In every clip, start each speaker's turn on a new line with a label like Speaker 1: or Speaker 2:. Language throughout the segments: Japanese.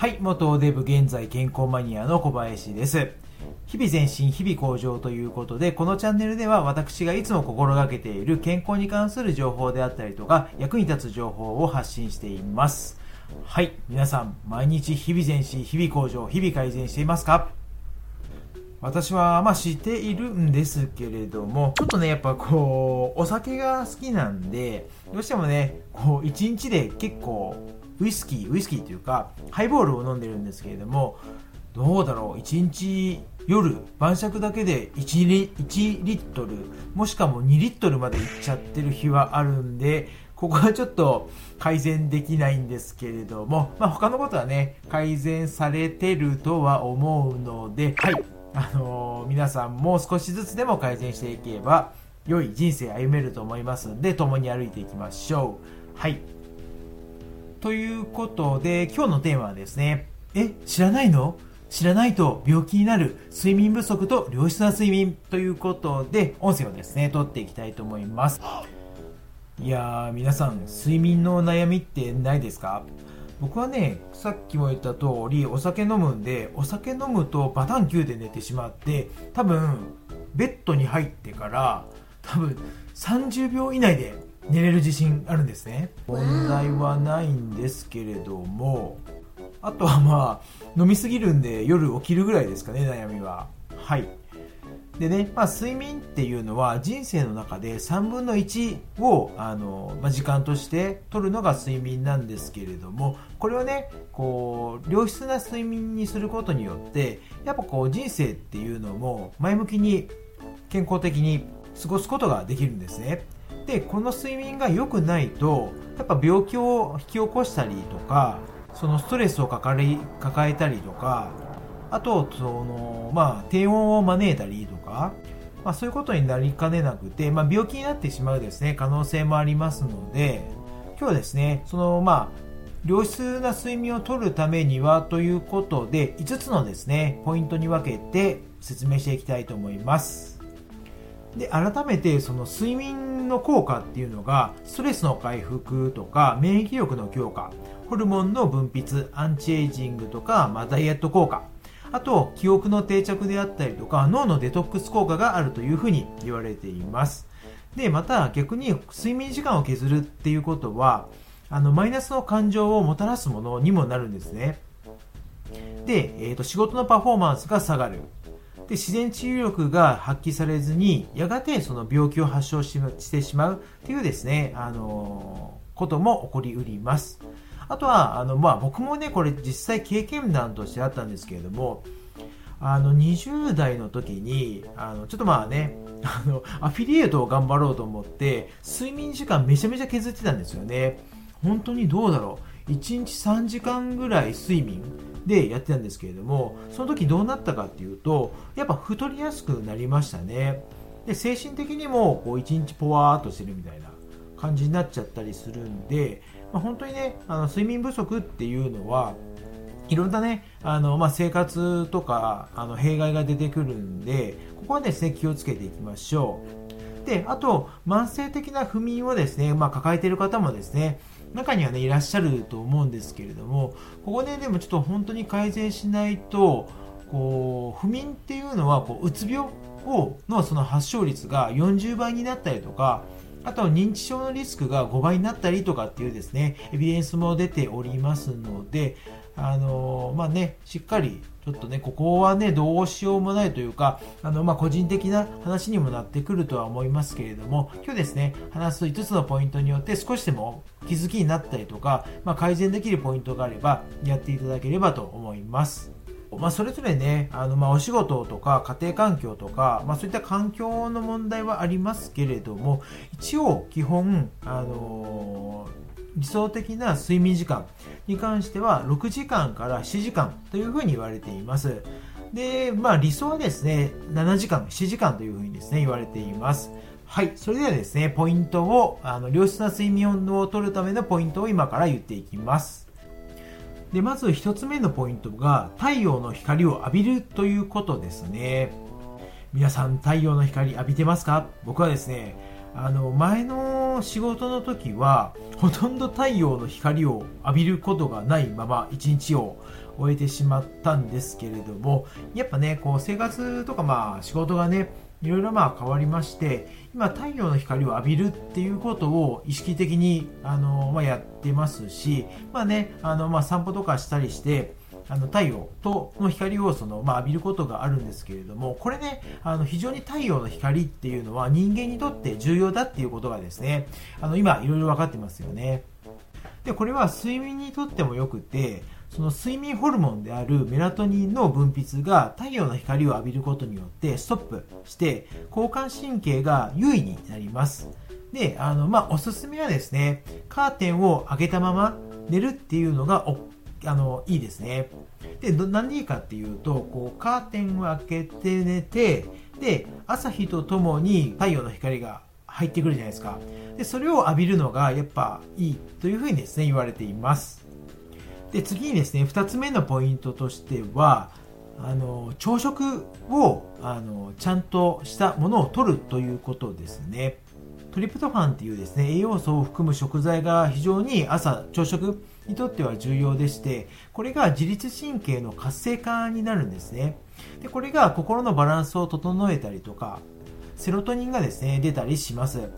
Speaker 1: はい、元デブ現在健康マニアの小林です。日々前進、日々向上ということで、このチャンネルでは私がいつも心がけている健康に関する情報であったりとか、役に立つ情報を発信しています。はい、皆さん、毎日日々前進、日々向上、日々改善していますか？私は、まあ知っているんですけれども、ちょっとね、やっぱこう、お酒が好きなんで、どうしてもね、こう、一日で結構、ウイスキー、ウイスキーというか、ハイボールを飲んでるんですけれども、どうだろう、一日、夜、晩酌だけで1リ ,1 リットル、もしかも2リットルまでいっちゃってる日はあるんで、ここはちょっと改善できないんですけれども、まあ、他のことはね、改善されてるとは思うので、はい、あのー皆さんも少しずつでも改善していけば、良い人生歩めると思いますんで、共に歩いていきましょう。はい。ということで、今日のテーマはですね、え、知らないの？知らないと病気になる？睡眠不足と良質な睡眠？ということで、音声をですね、撮っていきたいと思います。いやー、皆さん、睡眠の悩みってないですか？僕はね、さっきも言った通り、お酒飲むんで、お酒飲むとバタン9で寝てしまって、多分、ベッドに入ってから、多分、30秒以内で寝れる自信あるんですね。問題はないんですけれども、あとはまあ、飲みすぎるんで夜起きるぐらいですかね、悩みは。はい。でね、まあ、睡眠っていうのは人生の中で3分の1をあの、まあ、時間として取るのが睡眠なんですけれどもこれをねこう良質な睡眠にすることによってやっぱこう人生っていうのも前向きに健康的に過ごすことができるんですねでこの睡眠が良くないとやっぱ病気を引き起こしたりとかそのストレスを抱え抱えたりとかあと、その、まあ、低温を招いたりとか、まあ、そういうことになりかねなくて、まあ、病気になってしまうですね、可能性もありますので、今日はですね、その、まあ、良質な睡眠をとるためにはということで、5つのですね、ポイントに分けて説明していきたいと思います。で、改めて、その睡眠の効果っていうのが、ストレスの回復とか、免疫力の強化、ホルモンの分泌、アンチエイジングとか、まあ、ダイエット効果、あと、記憶の定着であったりとか、脳のデトックス効果があるというふうに言われています。で、また逆に睡眠時間を削るっていうことは、あの、マイナスの感情をもたらすものにもなるんですね。で、えっ、と、仕事のパフォーマンスが下がる。で、自然治癒力が発揮されずに、やがてその病気を発症してしまうっていうですね、あのことも起こりうります。あとは、あの、まあ、僕もね、これ実際経験談としてあったんですけれども、あの、20代の時に、あの、ちょっとまあね、あの、アフィリエイトを頑張ろうと思って、睡眠時間めちゃめちゃ削ってたんですよね。本当にどうだろう。1日3時間ぐらい睡眠でやってたんですけれども、その時どうなったかっていうと、やっぱ太りやすくなりましたね。で、精神的にも、こう、1日ポワーっとしてるみたいな感じになっちゃったりするんで、まあ、本当にね、あの睡眠不足っていうのは、いろんなね、あの、まあ、生活とか、あの、弊害が出てくるんで、ここはですね、気をつけていきましょう。で、あと、慢性的な不眠をですね、まあ、抱えている方もですね、中にはね、いらっしゃると思うんですけれども、ここね、でもちょっと本当に改善しないと、こう、不眠っていうのは、こう、うつ病を、のその発症率が40倍になったりとか、あと認知症のリスクが5倍になったりとかっていうですね、エビデンスも出ておりますので、あのまあね、しっかり、ちょっとね、ここはね、どうしようもないというか、あの、まあ、個人的な話にもなってくるとは思いますけれども、今日ですね、話す5つのポイントによって少しでも気づきになったりとか、まあ、改善できるポイントがあれば、やっていただければと思います。まあ、それぞれね、あの、まあ、お仕事とか家庭環境とか、まあ、そういった環境の問題はありますけれども、一応、基本、あのー理想的な睡眠時間に関しては6時間から7時間というふうに言われています。で、まあ理想はですね、7時間、7時間というふうにですね、言われています。はい。それではですね、ポイントを、あの、良質な睡眠をとるためのポイントを今から言っていきます。で、まず一つ目のポイントが、太陽の光を浴びるということですね。皆さん、太陽の光浴びてますか？僕はですね、あの、前のの仕事の時はほとんど太陽の光を浴びることがないまま一日を終えてしまったんですけれどもやっぱねこう生活とかまあ仕事がねいろいろまあ変わりまして今太陽の光を浴びるっていうことを意識的にあの、まあ、やってますしまあねあの、まあ、散歩とかしたりしてあの太陽との光をその、まあ、浴びることがあるんですけれどもこれねあの非常に太陽の光っていうのは人間にとって重要だっていうことがですねあの今いろいろ分かってますよね。でこれは睡眠にとってもよくてその睡眠ホルモンであるメラトニンの分泌が太陽の光を浴びることによってストップして交感神経が優位になります。であの、まあ、おすすめはですねカーテンを開けたまま寝るっていうのがあのいいですね。で何でいいかっていうとこうカーテンを開けて寝てで朝日とともに太陽の光が入ってくるじゃないですか。でそれを浴びるのがやっぱいいというふうにですね言われています。で次にですね2つ目のポイントとしてはあの朝食をあのちゃんとしたものを取るということですね。トリプトファンっていうですね栄養素を含む食材が非常に朝朝食にとっては重要でしてこれが自律神経の活性化になるんですね。でこれが心のバランスを整えたりとかセロトニンがですね出たりします。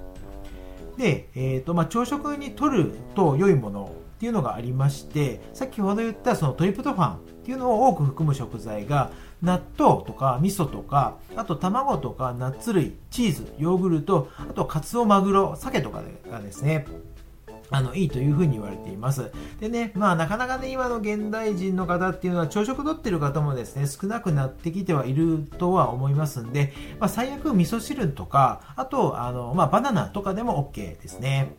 Speaker 1: で、えーとまあ、朝食にとると良いものっていうのがありまして先ほど言ったそのトリプトファンっていうのを多く含む食材が納豆とか味噌とかあと卵とかナッツ類チーズヨーグルトあとカツオマグロ鮭とかがですね。あの、いいというふうに言われています。でね、まあなかなかね、今の現代人の方っていうのは朝食とってる方もですね、少なくなってきてはいるとは思いますんで、まあ最悪味噌汁とか、あと、あの、まあバナナとかでも OK ですね。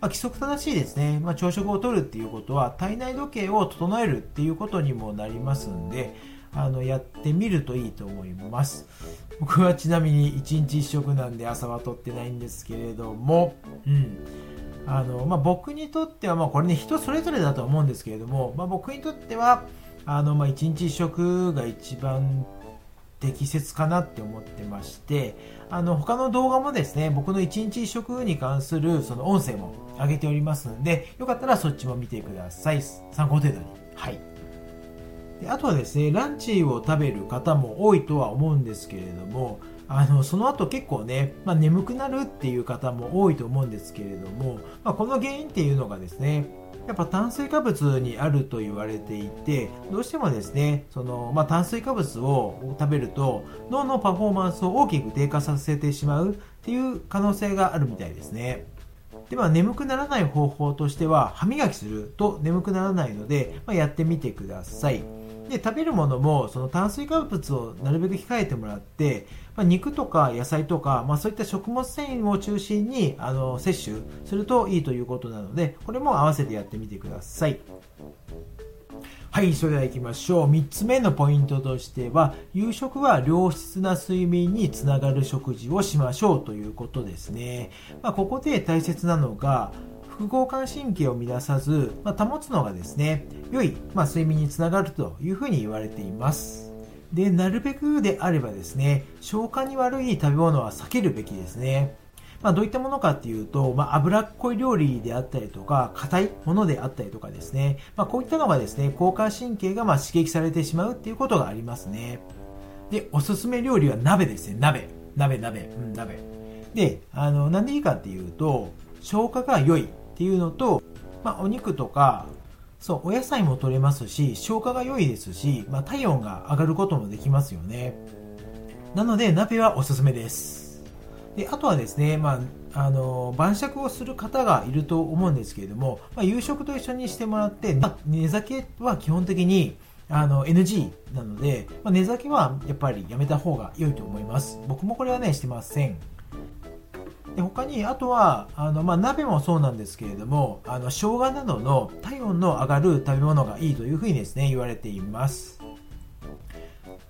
Speaker 1: まあ、規則正しいですね、まあ、朝食をとるっていうことは体内時計を整えるっていうことにもなりますんであのやってみるといいと思います僕はちなみに1日1食なんで朝はとってないんですけれどもうんあのまあ、僕にとっては、まあ、これね人それぞれだと思うんですけれども、まあ、僕にとってはあの、まあ、1日1食が一番適切かなって思ってましてあの他の動画もですね僕の1日1食に関するその音声も上げておりますのでよかったらそっちも見てください。参考程度に。はい。であとはですねランチを食べる方も多いとは思うんですけれどもあのその後結構ね、まあ、眠くなるっていう方も多いと思うんですけれども、まあ、この原因っていうのがですねやっぱ炭水化物にあると言われていてどうしてもですねその、まあ、炭水化物を食べると脳のパフォーマンスを大きく低下させてしまうっていう可能性があるみたいですね。では眠くならない方法としては歯磨きすると眠くならないので、まあ、やってみてください。で食べるものもその炭水化物をなるべく控えてもらって、まあ、肉とか野菜とか、まあ、そういった食物繊維を中心にあの摂取するといいということなのでこれも合わせてやってみてください。はいそれでは行きましょう。3つ目のポイントとしては夕食は良質な睡眠につながる食事をしましょうということですね、まあ、ここで大切なのが副交感神経を乱さず、まあ、保つのがですね良い、まあ、睡眠につながるというふうに言われていますでなるべくであればですね消化に悪い食べ物は避けるべきですねまあ、どういったものかっていうと、まあ、脂っこい料理であったりとか、硬いものであったりとかですね、まあ、こういったのがですね、交感神経がま刺激されてしまうっていうことがありますね。で、おすすめ料理は鍋ですね、鍋。鍋、鍋、うん、鍋。で、あの、なんでいいかっていうと、消化が良いっていうのと、まあ、お肉とか、そう、お野菜も取れますし、消化が良いですし、まあ、体温が上がることもできますよね。なので、鍋はおすすめです。で、あとはですね、まあ、あの、晩酌をする方がいると思うんですけれども、まあ、夕食と一緒にしてもらって、まあ、寝酒は基本的に、あの、NG なので、まあ、寝酒はやっぱりやめた方が良いと思います。僕もこれはね、してません。で他にあとはあの、まあ、鍋もそうなんですけれどもあの生姜などの体温の上がる食べ物がいいというふうにですね言われています。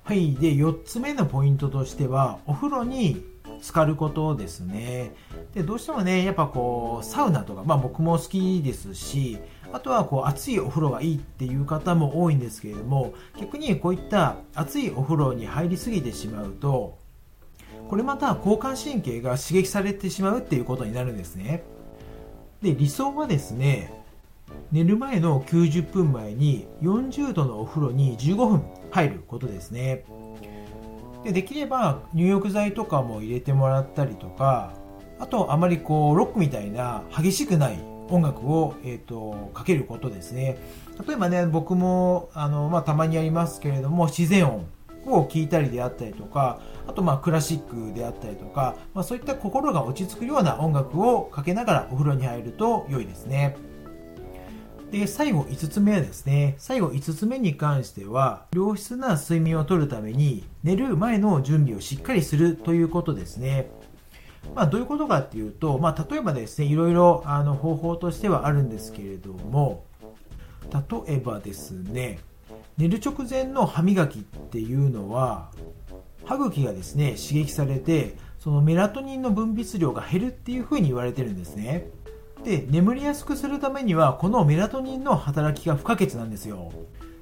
Speaker 1: はい。で4つ目のポイントとしてはお風呂に浸かることですね。でどうしてもねやっぱこうサウナとか、まあ、僕も好きですしあとはこう熱いお風呂がいいっていう方も多いんですけれども逆にこういった熱いお風呂に入りすぎてしまうとこれまた交感神経が刺激されてしまうっていうことになるんですね。で理想はですね寝る前の90分前に40度のお風呂に15分入ることですね。でできれば入浴剤とかも入れてもらったりとかあとあまりこうロックみたいな激しくない音楽を、えーと、かけることですね。例えばね僕もあの、まあ、たまにやりますけれども自然音を聞いたりであったりとかあとまあクラシックであったりとか、まあ、そういった心が落ち着くような音楽をかけながらお風呂に入ると良いですね。で最後5つ目はですね。最後5つ目に関しては良質な睡眠をとるために寝る前の準備をしっかりするということですね。まあ、どういうことかっていうと、まあ、例えばですね、いろいろあの方法としてはあるんですけれども、例えばですね、寝る直前の歯磨きっていうのは、歯茎がですね、刺激されて、そのメラトニンの分泌量が減るっていうふうに言われてるんですね。で、眠りやすくするためには、このメラトニンの働きが不可欠なんですよ。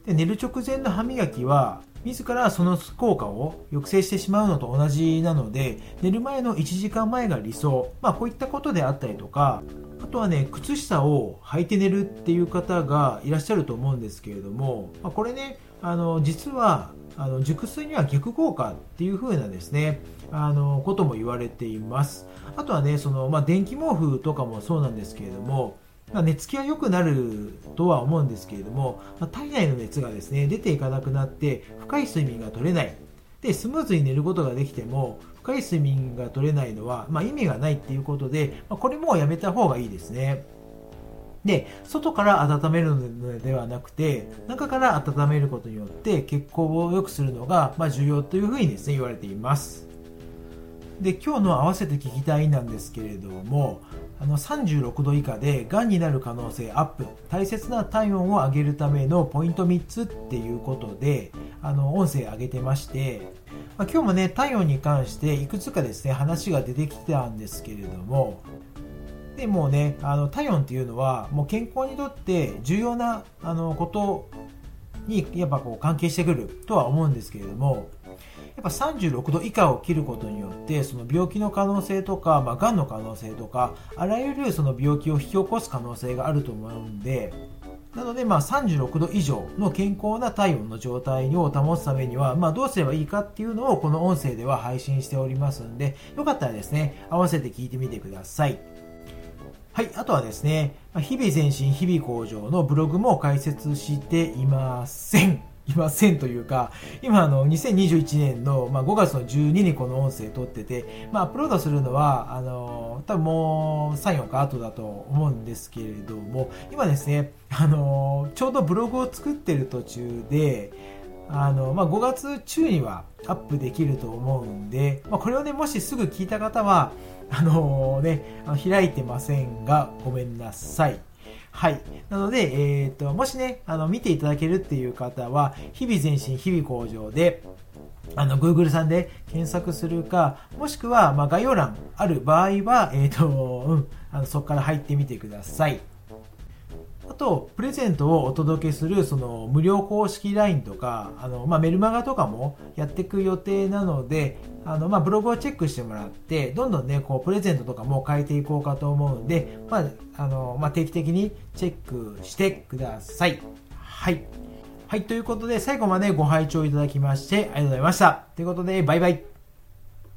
Speaker 1: で、寝る直前の歯磨きは、自らその効果を抑制してしまうのと同じなので寝る前の1時間前が理想、まあ、こういったことであったりとかあとはね靴下を履いて寝るっていう方がいらっしゃると思うんですけれども、まあ、これねあの実はあの熟睡には逆効果っていう風なですねあのことも言われています。あとはねその、まあ、電気毛布とかもそうなんですけれども、寝つきは良くなるとは思うんですけれども、まあ、体内の熱がですね出ていかなくなって深い睡眠が取れない。でスムーズに寝ることができても深い睡眠が取れないのは、まあ、意味がないっていうことで、まあ、これもやめた方がいいですね。で外から温めるのではなくて中から温めることによって血行を良くするのが、ま重要というふうにですね言われています。で今日の合わせて聞きたいなんですけれどもあの36度以下でがんになる可能性アップ。大切な体温を上げるためのポイント3つっていうことであの音声上げてまして、まあ、今日もね体温に関していくつかですね話が出てきたんですけれどもでもうねあの体温っていうのはもう健康にとって重要なあのことにやっぱこう関係してくるとは思うんですけれどもやっぱ36度以下を切ることによってその病気の可能性とか、まあ、がんの可能性とかあらゆるその病気を引き起こす可能性があると思うんでなので、まあ、36度以上の健康な体温の状態を保つためには、まあ、どうすればいいかっていうのをこの音声では配信しておりますんで、よかったらですね、合わせて聞いてみてください。はい、あとはですね、日々前進、日々向上のブログも開設していません。いませんというか、今あの2021年の、まあ、5月の12にこの音声撮ってて、まあ、アップロードするのは、あの、多分もう3、4日後だと思うんですけれども、今ですね、あの、ちょうどブログを作ってる途中で、あの、まあ、5月中にはアップできると思うんで、まあ、これをね、もしすぐ聞いた方は、あのね、開いてませんが、ごめんなさい。はい。なので、えっ、ー、と、もしね、あの、見ていただけるっていう方は、日々前進、日々向上で、あの、Google さんで検索するか、もしくは、まあ、概要欄ある場合は、えっ、ー、と、うん、あの、そこから入ってみてください。と、プレゼントをお届けする、その、無料公式 LINE とか、あの、まあ、メルマガとかもやっていく予定なので、あの、まあ、ブログをチェックしてもらって、どんどんね、こう、プレゼントとかも変えていこうかと思うんで、まあ、あの、まあ、定期的にチェックしてください。はい。はい、ということで、最後までご拝聴いただきまして、ありがとうございました。ということで、バイバイ。